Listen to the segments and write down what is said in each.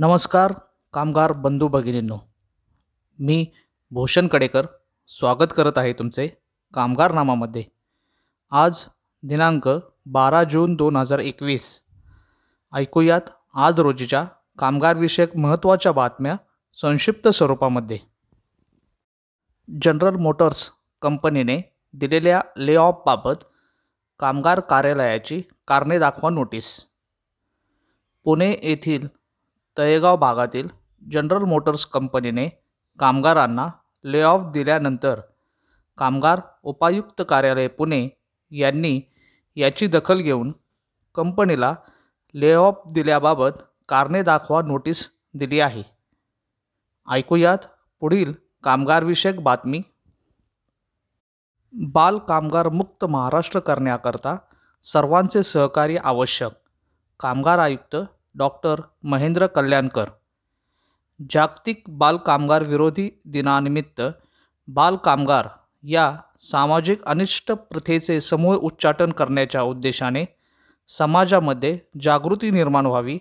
नमस्कार कामगार बंधू भगिनींनो. मी भूषण कडेकर स्वागत करत आहे तुमचे कामगार नामामध्ये आज दिनांक बारा जून दोन हजार एकवीस. ऐकूयात आज रोजीच्या कामगारविषयक महत्त्वाच्या बातम्या संक्षिप्त स्वरूपामध्ये. जनरल मोटर्स कंपनीने दिलेल्या लेऑफबाबत कामगार कार्यालयाची कारणे दाखवा नोटीस. पुणे येथील तळेगाव भागातील जनरल मोटर्स कंपनीने कामगारांना लेऑफ दिल्यानंतर कामगार उपायुक्त कार्यालय पुणे यांनी याची दखल घेऊन कंपनीला लेऑफ दिल्याबाबत कारणे दाखवा नोटीस दिली आहे. ऐकूयात पुढील कामगारविषयक बातमी. बाल कामगार मुक्त महाराष्ट्र करण्याकरता सर्वांचे सहकार्य आवश्यक कामगार आयुक्त डॉक्टर महेंद्र कल्याणकर. जागतिक बालकामगार विरोधी दिनानिमित्त बालकामगार या सामाजिक अनिष्ट प्रथेचे समूळ उच्चाटन करण्याच्या उद्देशाने समाजामध्ये जागृती निर्माण व्हावी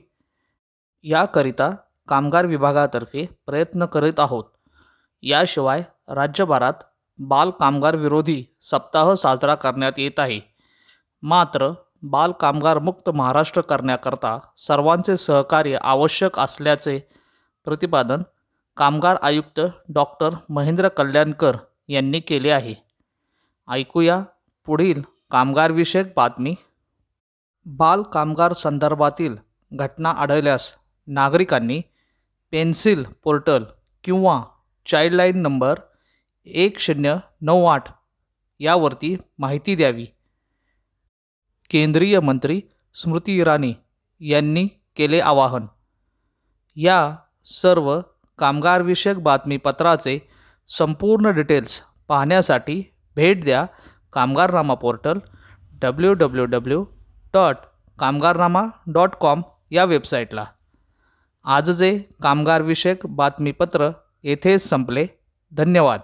याकरिता कामगार विभागातर्फे प्रयत्न करीत आहोत. याशिवाय राज्यभरात बाल कामगार विरोधी सप्ताह साजरा करण्यात येत आहे. मात्र बालकामगार मुक्त महाराष्ट्र करण्याकरता सर्वांचे सहकार्य आवश्यक असल्याचे प्रतिपादन कामगार आयुक्त डॉक्टर महेंद्र कल्याणकर यांनी केले आहे. ऐकूया पुढील कामगारविषयक बातमी. बाल कामगार संदर्भातील घटना आढळल्यास नागरिकांनी पेन्सिल पोर्टल किंवा चाइल्डलाईन नंबर एक शून्य नऊ आठ यावरती माहिती द्यावी. केंद्रीय मंत्री स्मृती इराणी यांनी केले आवाहन. या सर्व कामगारविषयक बातमीपत्राचे संपूर्ण डिटेल्स पाहण्यासाठी भेट द्या Kamgarnama portal W W W dot Kamgarnama dot com या वेबसाईटला. आजचे कामगारविषयक बातमीपत्र येथेच संपले. धन्यवाद.